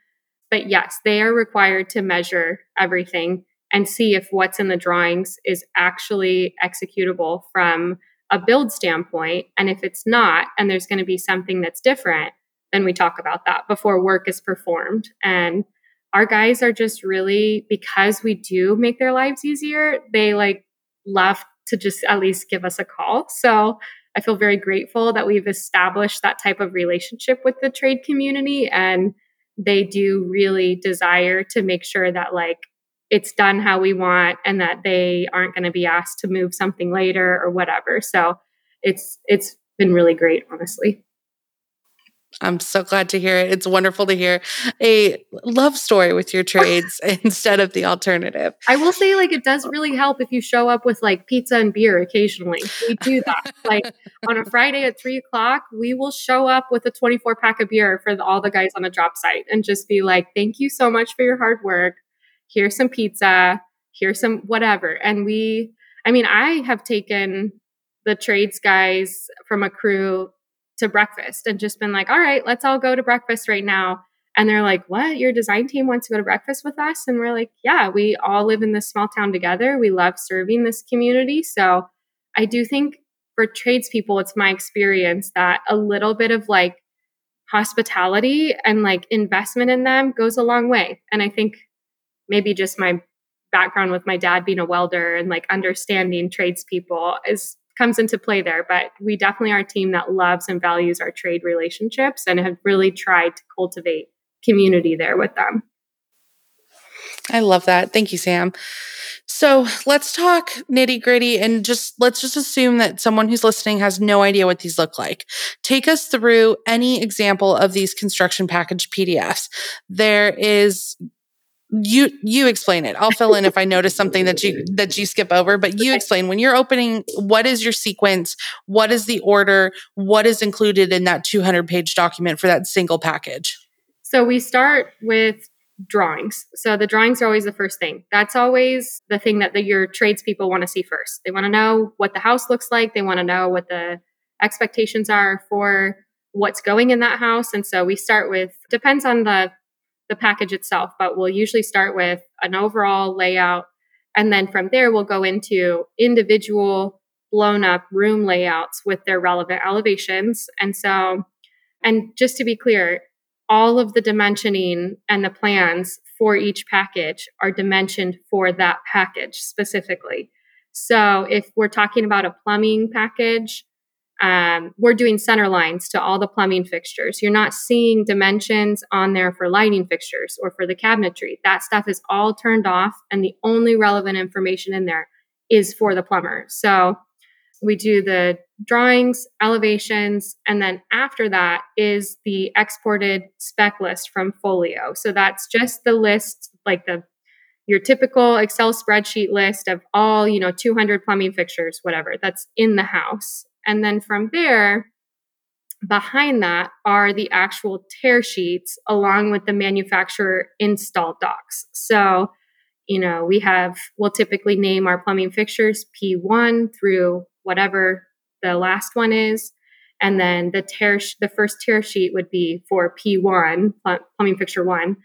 But yes, they are required to measure everything and see if what's in the drawings is actually executable from a build standpoint. And if it's not, and there's going to be something that's different, then we talk about that before work is performed. And our guys are just really, because we do make their lives easier, they like love to just at least give us a call. So I feel very grateful that we've established that type of relationship with the trade community. And they do really desire to make sure that like it's done how we want and that they aren't going to be asked to move something later or whatever. So it's it's been really great, honestly. I'm so glad to hear it. It's wonderful to hear a love story with your trades instead of the alternative. I will say, like, it does really help if you show up with like pizza and beer occasionally. We do that. like on a Friday at three o'clock, we will show up with a 24 pack of beer for the, all the guys on the job site and just be like, thank you so much for your hard work here's some pizza, here's some whatever. And we, I mean, I have taken the trades guys from a crew to breakfast and just been like, all right, let's all go to breakfast right now. And they're like, what? Your design team wants to go to breakfast with us? And we're like, yeah, we all live in this small town together. We love serving this community. So I do think for tradespeople, it's my experience that a little bit of like hospitality and like investment in them goes a long way. And I think maybe just my background with my dad being a welder and like understanding tradespeople is comes into play there. But we definitely are a team that loves and values our trade relationships and have really tried to cultivate community there with them. I love that. Thank you, Sam. So let's talk nitty gritty and just let's just assume that someone who's listening has no idea what these look like. Take us through any example of these construction package PDFs. There is you you explain it. I'll fill in if i notice something that you that you skip over but you explain. When you're opening what is your sequence? What is the order? What is included in that 200 page document for that single package? So we start with drawings. So the drawings are always the first thing. That's always the thing that the, your tradespeople want to see first. They want to know what the house looks like. They want to know what the expectations are for what's going in that house. And so we start with depends on the the package itself, but we'll usually start with an overall layout And then from there, we'll go into individual blown up room layouts with their relevant elevations. And so, and just to be clear, all of the dimensioning and the plans for each package are dimensioned for that package specifically. So if we're talking about a plumbing package, um, we're doing center lines to all the plumbing fixtures. You're not seeing dimensions on there for lighting fixtures or for the cabinetry. That stuff is all turned off, and the only relevant information in there is for the plumber. So we do the drawings, elevations, and then after that is the exported spec list from Fohlio. So that's just the list, like the your typical Excel spreadsheet list of all, you know, 200 plumbing fixtures, whatever, that's in the house. And then from there, behind that are the actual tear sheets along with the manufacturer install docs. So, you know, we have, we'll typically name our plumbing fixtures P1 through whatever the last one is. And then the tear, the first tear sheet would be for P1, plumbing fixture one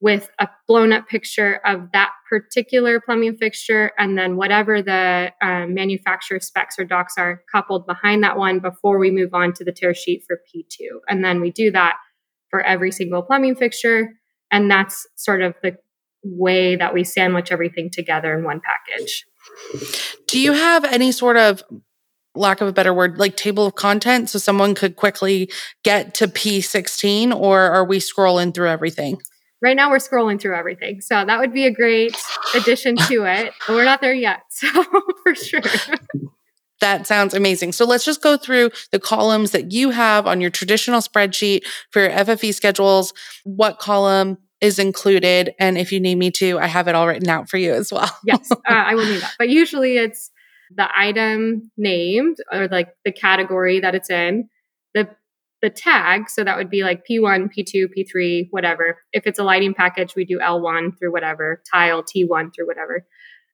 with a blown up picture of that particular plumbing fixture and then whatever the um, manufacturer specs or docs are coupled behind that one before we move on to the tear sheet for P2. And then we do that for every single plumbing fixture. And that's sort of the way that we sandwich everything together in one package. Do you have any sort of lack of a better word, like table of content so someone could quickly get to P16 or are we scrolling through everything? Right now we're scrolling through everything. So that would be a great addition to it. But we're not there yet. So for sure. That sounds amazing. So let's just go through the columns that you have on your traditional spreadsheet for your FFE schedules. What column is included? And if you need me to, I have it all written out for you as well. yes, uh, I will need that. But usually it's the item named or like the category that it's in, the the tag. So that would be like P1, P2, P3, whatever. If it's a lighting package, we do L1 through whatever, tile T1 through whatever.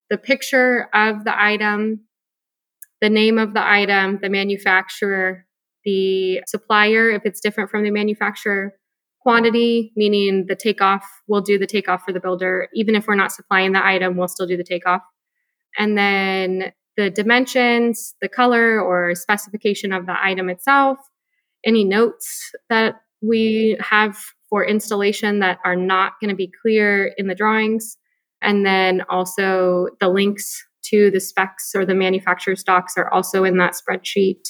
The picture of the item, the name of the item, the manufacturer, the supplier, if it's different from the manufacturer, quantity, meaning the takeoff, we'll do the takeoff for the builder. Even if we're not supplying the item, we'll still do the takeoff. And then the dimensions, the color or specification of the item itself, any notes that we have for installation that are not going to be clear in the drawings. And then also the links to the specs or the manufacturer's docs are also in that spreadsheet.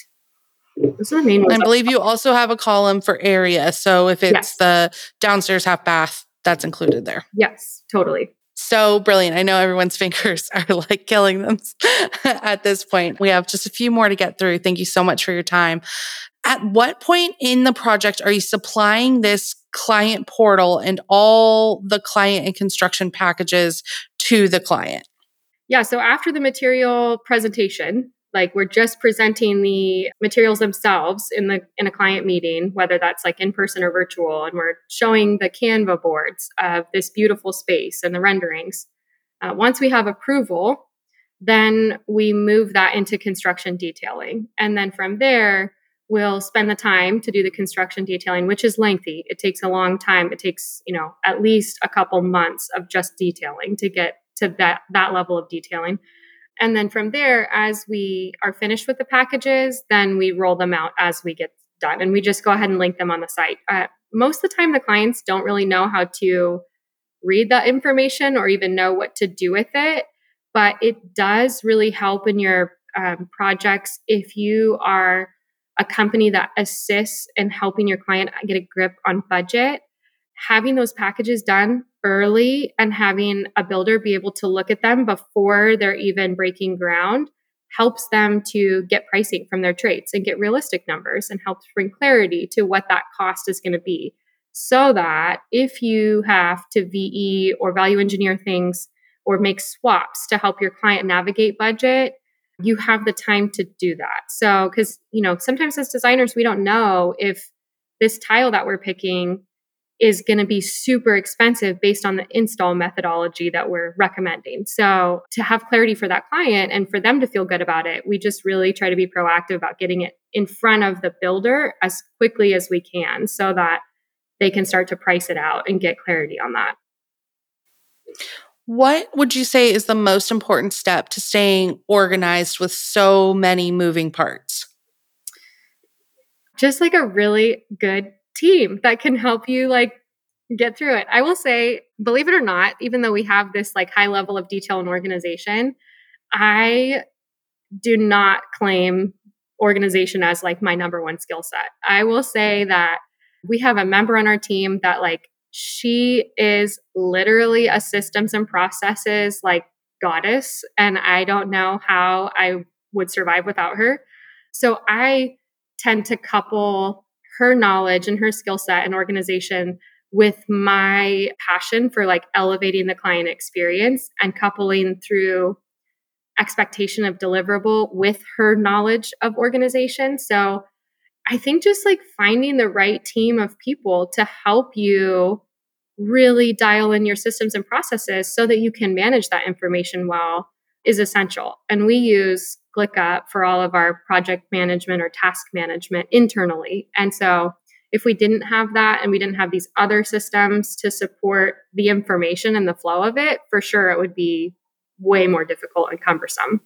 Those are the main ones. I believe you also have a column for area. So if it's yes. the downstairs half bath, that's included there. Yes, totally. So brilliant. I know everyone's fingers are like killing them at this point. We have just a few more to get through. Thank you so much for your time. At what point in the project are you supplying this client portal and all the client and construction packages to the client? Yeah, so after the material presentation, like we're just presenting the materials themselves in the in a client meeting whether that's like in person or virtual and we're showing the Canva boards of this beautiful space and the renderings uh, once we have approval then we move that into construction detailing and then from there will spend the time to do the construction detailing which is lengthy. It takes a long time. It takes you know at least a couple months of just detailing to get to that that level of detailing. And then from there as we are finished with the packages then we roll them out as we get done. And we just go ahead and link them on the site. Uh, most of the time the clients don't really know how to read that information or even know what to do with it but it does really help in your um, projects if you are a company that assists in helping your client get a grip on budget, having those packages done early and having a builder be able to look at them before they're even breaking ground helps them to get pricing from their trades and get realistic numbers and helps bring clarity to what that cost is going to be. So that if you have to VE or value engineer things or make swaps to help your client navigate budget, you have the time to do that. So, because, you know, sometimes as designers, we don't know if this tile that we're picking is going to be super expensive based on the install methodology that we're recommending. So, to have clarity for that client and for them to feel good about it, we just really try to be proactive about getting it in front of the builder as quickly as we can so that they can start to price it out and get clarity on that. What would you say is the most important step to staying organized with so many moving parts? Just like a really good team that can help you like get through it. I will say, believe it or not, even though we have this like high level of detail and organization, I do not claim organization as like my number one skill set. I will say that we have a member on our team that like she is literally a systems and processes like goddess and I don't know how I would survive without her. So I tend to couple her knowledge and her skill set and organization with my passion for like elevating the client experience and coupling through expectation of deliverable with her knowledge of organization. So I think just like finding the right team of people to help you really dial in your systems and processes so that you can manage that information well is essential. And we use ClickUp for all of our project management or task management internally. And so if we didn't have that and we didn't have these other systems to support the information and the flow of it, for sure it would be way more difficult and cumbersome.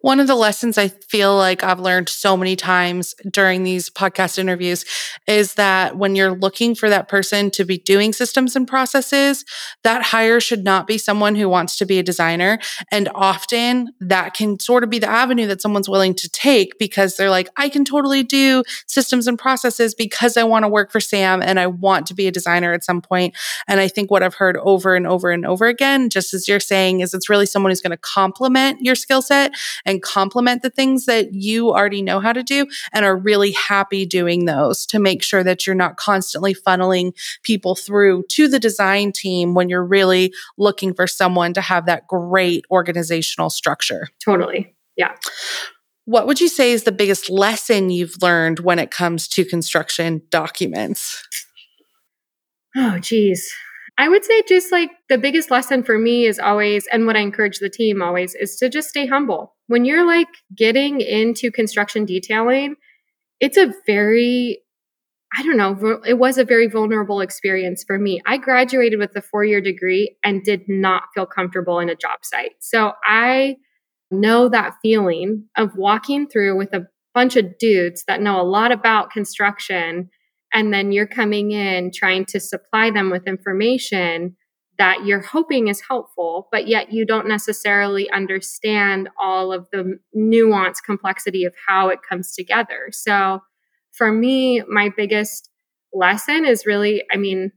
One of the lessons I feel like I've learned so many times during these podcast interviews is that when you're looking for that person to be doing systems and processes, that hire should not be someone who wants to be a designer. And often that can sort of be the avenue that someone's willing to take because they're like, I can totally do systems and processes because I want to work for Sam and I want to be a designer at some point. And I think what I've heard over and over and over again, just as you're saying, is it's really someone who's going to complement your skill set and complement the things that you already know how to do and are really happy doing those to make sure that you're not constantly funneling people through to the design team when you're really looking for someone to have that great organizational structure. Totally. Yeah. What would you say is the biggest lesson you've learned when it comes to construction documents? Oh, geez. I would say just like the biggest lesson for me is always, and what I encourage the team always is to just stay humble. When you're like getting into construction detailing, it's a very, I don't know, it was a very vulnerable experience for me. I graduated with a four year degree and did not feel comfortable in a job site. So I know that feeling of walking through with a bunch of dudes that know a lot about construction and then you're coming in trying to supply them with information that you're hoping is helpful, but yet you don't necessarily understand all of the nuance complexity of how it comes together. So for me, my biggest lesson is really, I mean,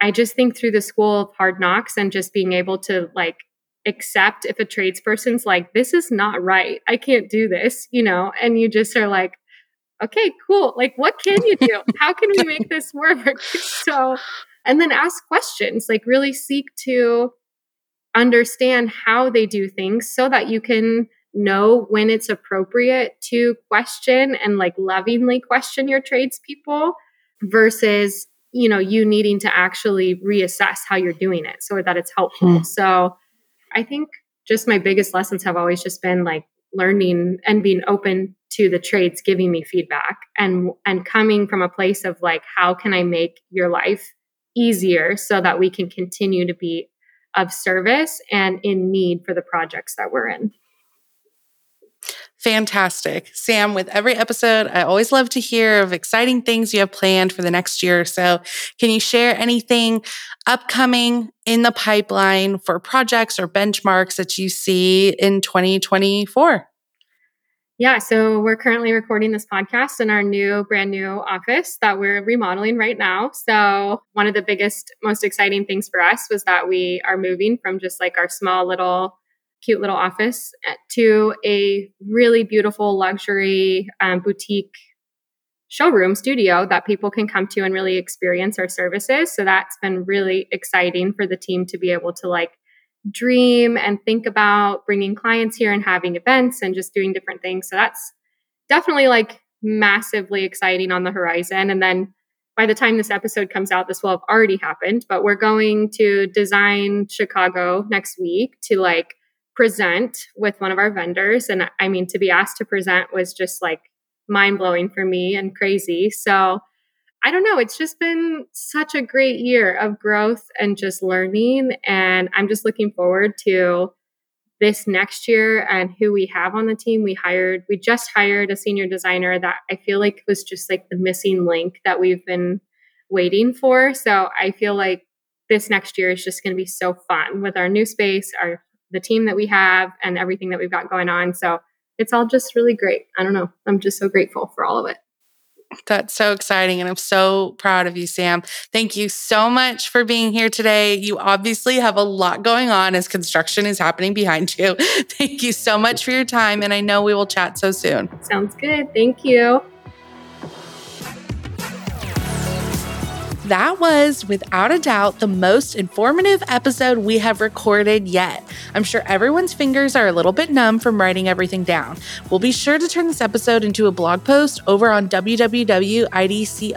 I just think through the school of hard knocks and just being able to like accept if a tradesperson's like, this is not right. I can't do this, you know, and you just are like, okay, cool. Like, what can you do? How can we make this work? so, and then ask questions, like, really seek to understand how they do things so that you can know when it's appropriate to question and like lovingly question your tradespeople versus you know you needing to actually reassess how you're doing it so that it's helpful hmm. so i think just my biggest lessons have always just been like learning and being open to the trades giving me feedback and and coming from a place of like how can i make your life easier so that we can continue to be of service and in need for the projects that we're in Fantastic. Sam, with every episode, I always love to hear of exciting things you have planned for the next year or so. Can you share anything upcoming in the pipeline for projects or benchmarks that you see in 2024? Yeah, so we're currently recording this podcast in our new, brand new office that we're remodeling right now. So, one of the biggest, most exciting things for us was that we are moving from just like our small little, cute little office eh, to a really beautiful luxury um, boutique showroom studio that people can come to and really experience our services. So, that's been really exciting for the team to be able to like dream and think about bringing clients here and having events and just doing different things. So that's definitely like massively exciting on the horizon. And then by the time this episode comes out, this will have already happened, but we're going to design Chicago next week to like present with one of our vendors. And I mean, to be asked to present was just like mind blowing for me and crazy. So I don't know, it's just been such a great year of growth and just learning. And I'm just looking forward to this next year and who we have on the team. We hired, we just hired a senior designer that I feel like was just like the missing link that we've been waiting for. So I feel like this next year is just going to be so fun with our new space, our the team that we have, and everything that we've got going on. So it's all just really great. I don't know. I'm just so grateful for all of it. That's so exciting. And I'm so proud of you, Sam. Thank you so much for being here today. You obviously have a lot going on as construction is happening behind you. Thank you so much for your time. And I know we will chat so soon. Sounds good. Thank you. That was, without a doubt, the most informative episode we have recorded yet. I'm sure everyone's fingers are a little bit numb from writing everything down. We'll be sure to turn this episode into a blog post over on www.idco